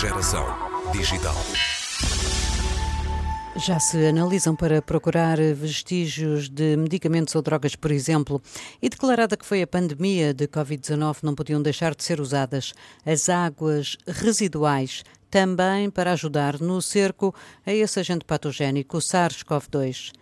Geração digital. Já se analisam para procurar vestígios de medicamentos ou drogas, por exemplo, e declarada que foi a pandemia de Covid-19, não podiam deixar de ser usadas as águas residuais também para ajudar no cerco a esse agente patogénico, o SARS-CoV-2.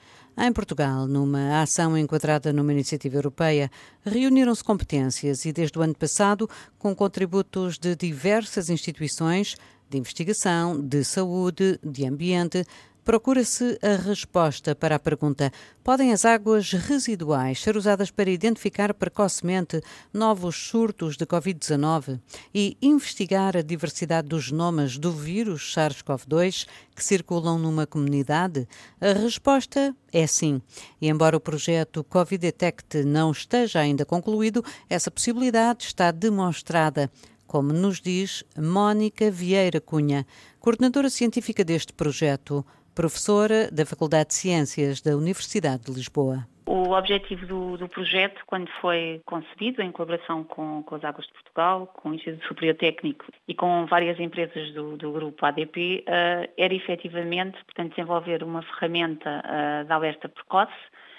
Em Portugal, numa ação enquadrada numa iniciativa europeia, reuniram-se competências e, desde o ano passado, com contributos de diversas instituições de investigação, de saúde, de ambiente, procura-se a resposta para a pergunta: podem as águas residuais ser usadas para identificar precocemente novos surtos de Covid-19 e investigar a diversidade dos genomas do vírus SARS-CoV-2 que circulam numa comunidade? A resposta é sim. E embora o projeto Covid Detect não esteja ainda concluído, essa possibilidade está demonstrada como nos diz Mónica Vieira Cunha, coordenadora científica deste projeto professora da Faculdade de Ciências da Universidade de Lisboa. O objetivo do, do, projeto, quando foi concebido em colaboração com, com, as Águas de Portugal, com o Instituto Superior Técnico e com várias empresas do, do grupo ADP, uh, eh, era efetivamente portanto, desenvolver uma ferramenta uh, de alerta precoce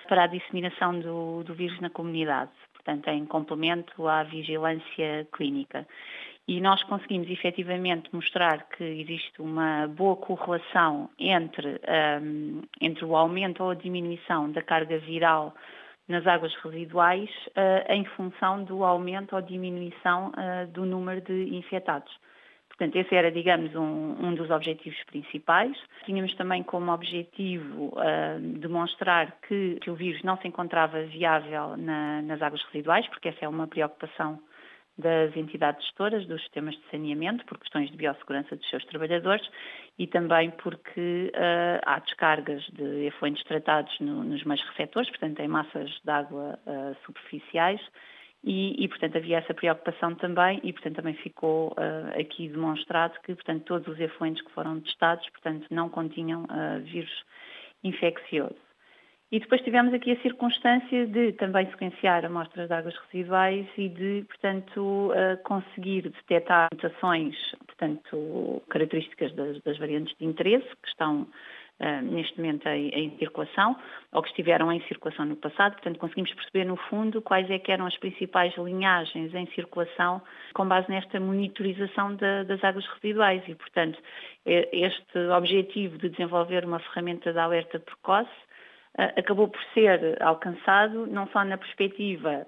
para a disseminação do, do vírus na comunidade, portanto, em complemento à vigilância clínica e nós conseguimos efetivamente mostrar que existe uma boa correlação entre, um, entre o aumento ou a diminuição da carga viral nas águas residuais uh, em função do aumento ou diminuição uh, do número de infectados. Portanto, esse era, digamos, um, um, dos objetivos principais. Tínhamos também como objetivo uh, demonstrar que, que, o vírus não se encontrava viável na, nas águas residuais, porque essa é uma preocupação das entidades gestoras dos sistemas de saneamento, por questões de biossegurança dos seus trabalhadores e também porque uh, há descargas de efluentes tratados no, nos meios receptores, portanto, em massas de água uh, superficiais. E, e, portanto, havia essa preocupação também e, portanto, também ficou uh, aqui demonstrado que, portanto, todos os efluentes que foram testados, portanto, não continham vírus infeccioso. E depois tivemos aqui a circunstância de também sequenciar amostras de águas residuais e de, portanto, conseguir detectar mutações, portanto, características das, das variantes de interesse que estão Uh, neste momento em, em, circulação, ou que estiveram em circulação no passado. Portanto, conseguimos perceber, no fundo, quais é que eram as principais linhagens em circulação com base nesta monitorização da, das águas residuais. E, portanto, este objetivo de desenvolver uma ferramenta de alerta precoce acabou por ser alcançado não só na perspectiva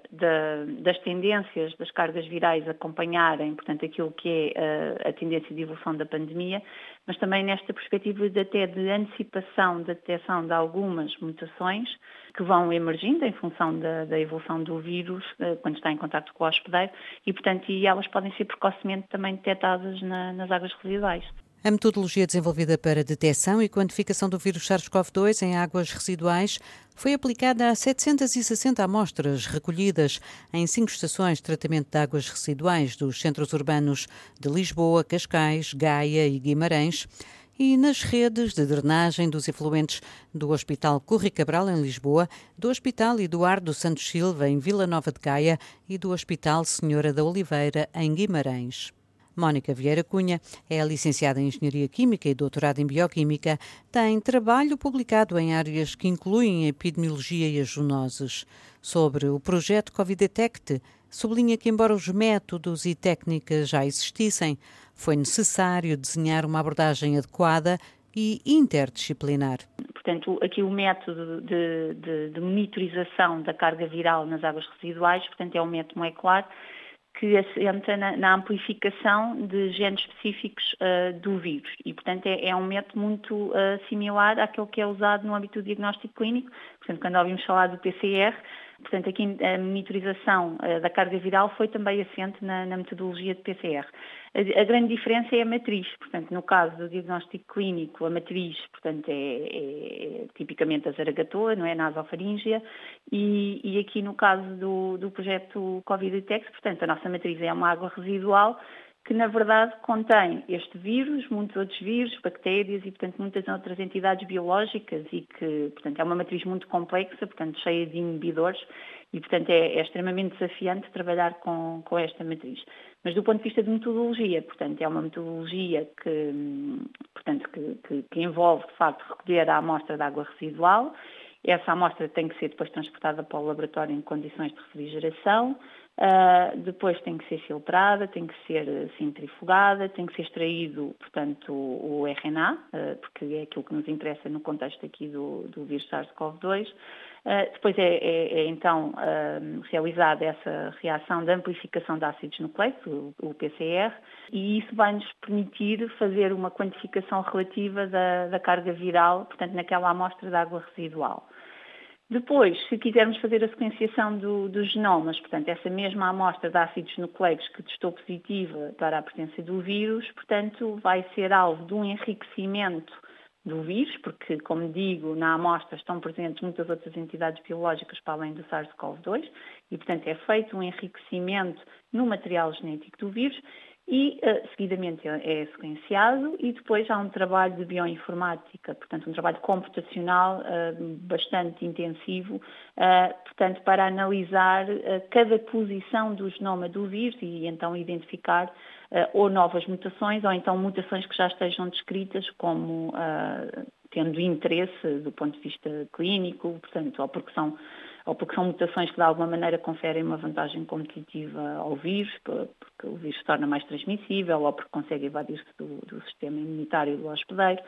das tendências das cargas virais acompanharem, portanto, aquilo que é a, a, tendência de evolução da pandemia, mas também nesta perspectiva de até de antecipação da detecção de algumas mutações que vão emergindo em função da, da evolução do vírus eh, quando está em contato com o hospedeiro e, portanto, e elas podem ser precocemente também detectadas na, nas águas residuais. A metodologia desenvolvida para detecção e quantificação do vírus SARS-CoV-2 em águas residuais foi aplicada a 760 amostras recolhidas em cinco estações de tratamento de águas residuais dos centros urbanos de Lisboa, Cascais, Gaia e Guimarães e nas redes de drenagem dos efluentes do Hospital Corri Cabral, em Lisboa, do Hospital Eduardo Santos Silva, em Vila Nova de Gaia e do Hospital Senhora da Oliveira, em Guimarães. Mónica Vieira Cunha é licenciada em Engenharia Química e doutorada em Bioquímica. Tem trabalho publicado em áreas que incluem a epidemiologia e as zoonoses. Sobre o projeto Covid Detect, sublinha que, embora os métodos e técnicas já existissem, foi necessário desenhar uma abordagem adequada e interdisciplinar. Portanto, aqui o método de, de, de monitorização da carga viral nas águas residuais, portanto, é um método molecular que assenta na, na, amplificação de genes específicos uh, do vírus e, portanto, é, é um método muito uh, similar àquele que é usado no âmbito do diagnóstico clínico. Portanto, quando ouvimos falar do PCR, portanto, aqui a monitorização uh, da carga viral foi também assente na, na metodologia de PCR. A, a, grande diferença é a matriz, portanto, no caso do diagnóstico clínico, a matriz, portanto, é, é, é tipicamente a zaragatoa, não é? Nasofaríngea, e, e aqui no caso do, do projeto Covid Detect, portanto, a nossa matriz é uma água residual que na verdade contém este vírus, muitos outros vírus, bactérias e, portanto, muitas outras entidades biológicas e que, portanto, é uma matriz muito complexa, portanto, cheia de inibidores e, portanto, é, é extremamente desafiante trabalhar com, com, esta matriz. Mas do ponto de vista de metodologia, portanto, é uma metodologia que, portanto, que, que, que envolve, de facto, recolher a amostra de água residual. Essa amostra tem que ser depois transportada para o laboratório em condições de refrigeração. Uh, depois tem que ser filtrada, tem que ser centrifugada, tem que ser extraído, portanto, o, o RNA, uh, porque é aquilo que nos interessa no contexto aqui do, do vírus SARS-CoV-2. Uh, depois é, é, é então realizada essa reação de amplificação de ácidos nucleicos, o, o, PCR, e isso vai nos permitir fazer uma quantificação relativa da, da carga viral, portanto, naquela amostra de água residual. Depois, se quisermos fazer a sequenciação do, dos genomas, portanto, essa mesma amostra de ácidos nucleicos que testou positiva para a presença do vírus, portanto, vai ser alvo de um enriquecimento do vírus, porque, como digo, na amostra estão presentes muitas outras entidades biológicas para além do SARS-CoV-2 e, portanto, é feito um enriquecimento no material genético do vírus e uh, seguidamente é, é sequenciado e depois há um trabalho de bioinformática, portanto um trabalho computacional uh, bastante intensivo, uh, portanto para analisar cada posição do genoma do vírus e então identificar ou novas mutações ou então mutações que já estejam descritas como tendo interesse do ponto de vista clínico, portanto, ou porque são ou porque são mutações que de alguma maneira conferem uma vantagem competitiva ao vírus, porque o vírus se torna mais transmissível ou porque consegue evadir-se do, do, sistema imunitário do hospedeiro.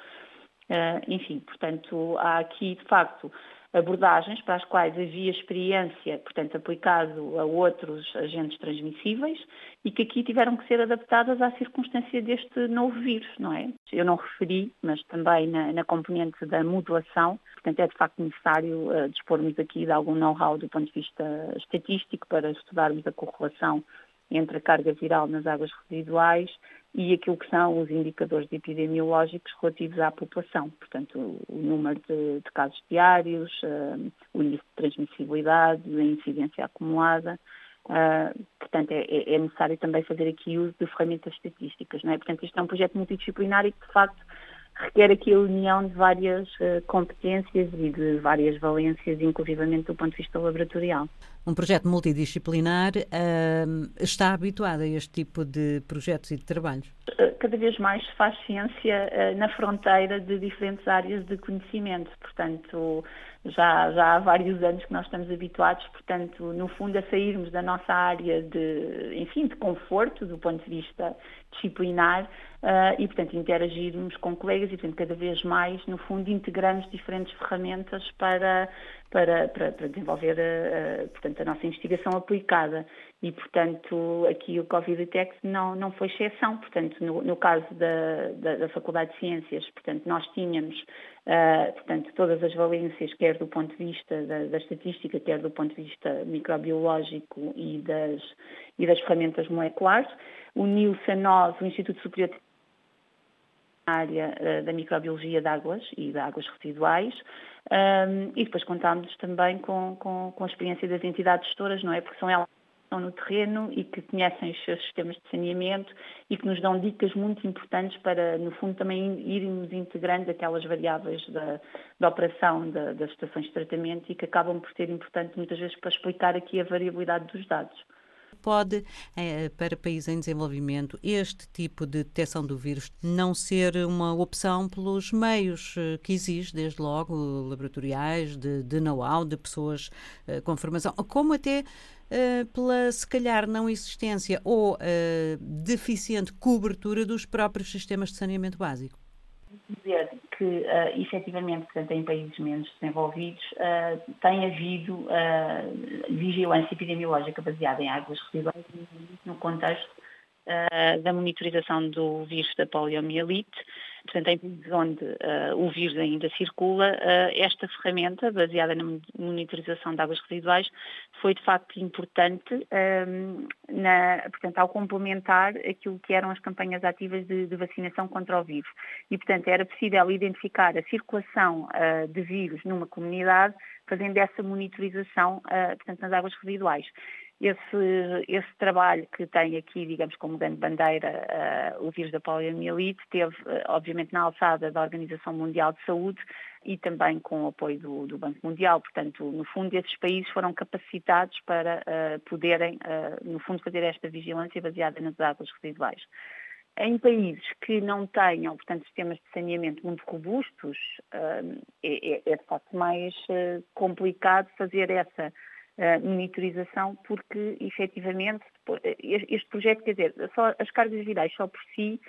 Uh, enfim, portanto, há aqui, de facto, abordagens para as quais havia experiência, portanto, aplicado a outros agentes transmissíveis e que aqui tiveram que ser adaptadas à circunstância deste novo vírus, não é? Eu não referi, mas também na, na componente da modulação, portanto, é de facto necessário uh, dispormos aqui de algum know-how do ponto de vista estatístico para estudarmos a correlação entre a carga viral nas águas residuais e aquilo que são os indicadores epidemiológicos relativos à população, portanto, o, número de, de casos diários, uh, o índice de transmissibilidade, a incidência acumulada. Uh, portanto, é, é, necessário também fazer aqui uso de ferramentas estatísticas, não é? Portanto, isto é um projeto multidisciplinar e que, de facto, requer aqui a união de várias uh, competências e de várias valências, inclusivamente do ponto de vista laboratorial. Um projeto multidisciplinar uh, está habituado a este tipo de projetos e de trabalhos? Eh, cada vez mais se faz ciência uh, na fronteira de diferentes áreas de conhecimento, portanto, já, já há vários anos que nós estamos habituados, portanto, no fundo, a sairmos da nossa área de, enfim, de conforto, do ponto de vista disciplinar, uh, e, portanto, interagirmos com colegas e, portanto, cada vez mais, no fundo, integramos diferentes ferramentas para, para, para, para desenvolver, a, portanto, a nossa investigação aplicada. E, portanto, aqui o Covid Detect não, não foi exceção. Portanto, no, no caso da, da, da, Faculdade de Ciências, portanto, nós tínhamos, uh, portanto, todas as valências, quer do ponto de vista da, da, estatística, quer do ponto de vista microbiológico e das, e das ferramentas moleculares. Uniu-se a nós o Instituto Superior de área uh, da microbiologia de águas e de águas residuais, um, e depois contámos também com, com, com, a experiência das entidades gestoras, não é? Porque são elas que estão no terreno e que conhecem os seus sistemas de saneamento e que nos dão dicas muito importantes para, no fundo, também irmos integrando aquelas variáveis da, da operação da, das estações de tratamento e que acabam por ser importantes muitas vezes para explicar aqui a variabilidade dos dados pode, eh, para países em desenvolvimento, este tipo de detecção do vírus não ser uma opção pelos meios eh, que exige, desde logo, laboratoriais, de, de know-how, de pessoas eh, com formação, como até pela, se calhar, não existência ou deficiente cobertura dos próprios sistemas de saneamento básico? Dizer que, uh, efetivamente, portanto, em países menos desenvolvidos, uh, tem havido uh, vigilância epidemiológica baseada em águas residuais no contexto uh, da monitorização do vírus da poliomielite, portanto, em países onde uh, o vírus ainda circula, uh, esta ferramenta, baseada na monitorização de águas residuais, foi de facto importante um, na, portanto, ao complementar aquilo que eram as campanhas ativas de, de, vacinação contra o vírus. E, portanto, era possível identificar a circulação uh, de vírus numa comunidade fazendo essa monitorização, portanto, nas águas residuais. Esse, esse trabalho que tem aqui, digamos, como grande bandeira uh, o vírus da poliomielite, teve, uh, obviamente, na alçada da Organização Mundial de Saúde e também com o apoio do, do Banco Mundial. Portanto, no fundo, esses países foram capacitados para uh, poderem, no fundo, fazer esta vigilância baseada nas águas residuais. Em países que não tenham, portanto, sistemas de saneamento muito robustos, é, é, é de facto mais complicado fazer essa monitorização, porque efetivamente este projeto, quer dizer, só as cargas virais só por si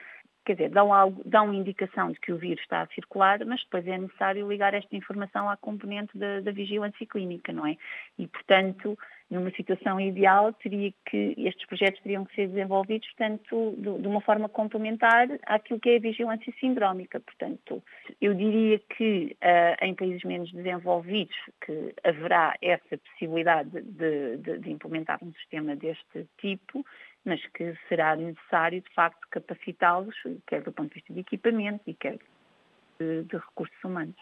quer dizer, dão, algo, dão indicação de que o vírus está a circular, mas depois é necessário ligar esta informação à componente da, da vigilância clínica, não é? E, portanto, numa situação ideal, teria que, estes projetos teriam que ser desenvolvidos, portanto, de, uma forma complementar àquilo que é a vigilância sindrómica. Portanto, eu diria que uh, em países menos desenvolvidos que haverá essa possibilidade de, de, de implementar um sistema deste tipo, mas que será necessário, de facto, capacitá-los, quer do ponto de vista de equipamento e quer de, de recursos humanos.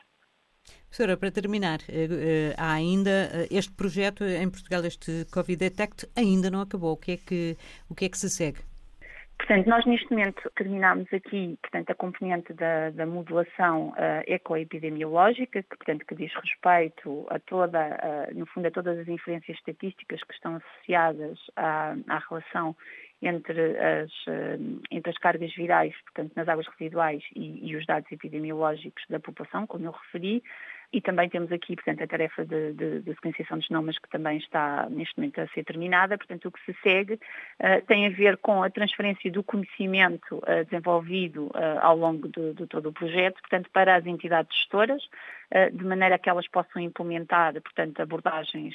Professora, para terminar, eh, eh, há ainda eh, este projeto em Portugal, este Covid Detect, ainda não acabou. O que é que, o que, é que se segue? Portanto, nós neste momento terminamos aqui, portanto, a componente da, da modulação uh, ecoepidemiológica, que, portanto, que diz respeito a toda, uh, no fundo, a todas as inferências estatísticas que estão associadas à, à relação entre as, uh, entre as cargas virais, portanto, nas águas residuais e, e os dados epidemiológicos da população, como eu referi. E também temos aqui, portanto, a tarefa de, de, de, sequenciação dos genomas que também está neste momento a ser terminada. Portanto, o que se segue uh, tem a ver com a transferência do conhecimento uh, desenvolvido uh, ao longo de, de, todo o projeto, portanto, para as entidades gestoras, de maneira que elas possam implementar, portanto, abordagens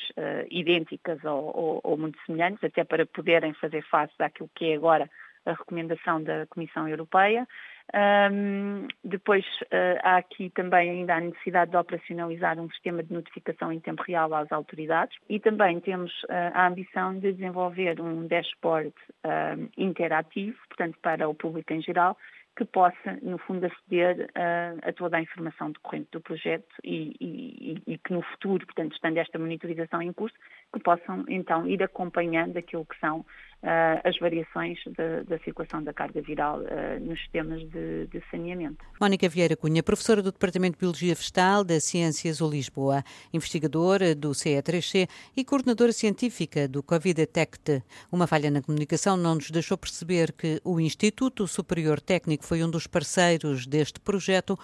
idênticas ou, ou, ou muito semelhantes, até para poderem fazer face àquilo que é agora a recomendação da Comissão Europeia. Um, depois uh, há aqui também ainda a necessidade de operacionalizar um sistema de notificação em tempo real às autoridades. E também temos uh, a ambição de desenvolver um dashboard uh, interativo, portanto para o público em geral, que possa, no fundo, aceder a, a toda a informação decorrente do projeto e, e, e, que no futuro, portanto, estando esta monitorização em curso, que possam então ir acompanhando aquilo que são as variações de, da circulação da carga viral uh, nos sistemas de, de, saneamento. Mónica Vieira Cunha, professora do Departamento de Biologia Vegetal da Ciências U Lisboa, investigadora do CE3C e coordenadora científica do Covid Detect. Uma falha na comunicação não nos deixou perceber que o Instituto Superior Técnico foi um dos parceiros deste projeto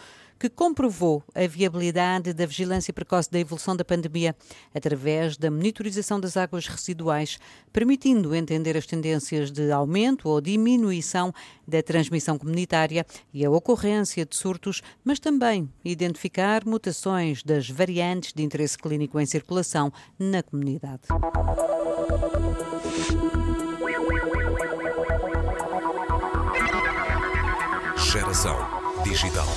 que comprovou a viabilidade da vigilância precoce da evolução da pandemia através da monitorização das águas residuais, permitindo entender as tendências de aumento ou diminuição da transmissão comunitária e a ocorrência de surtos, mas também identificar mutações das variantes de interesse clínico em circulação na comunidade. Geração digital.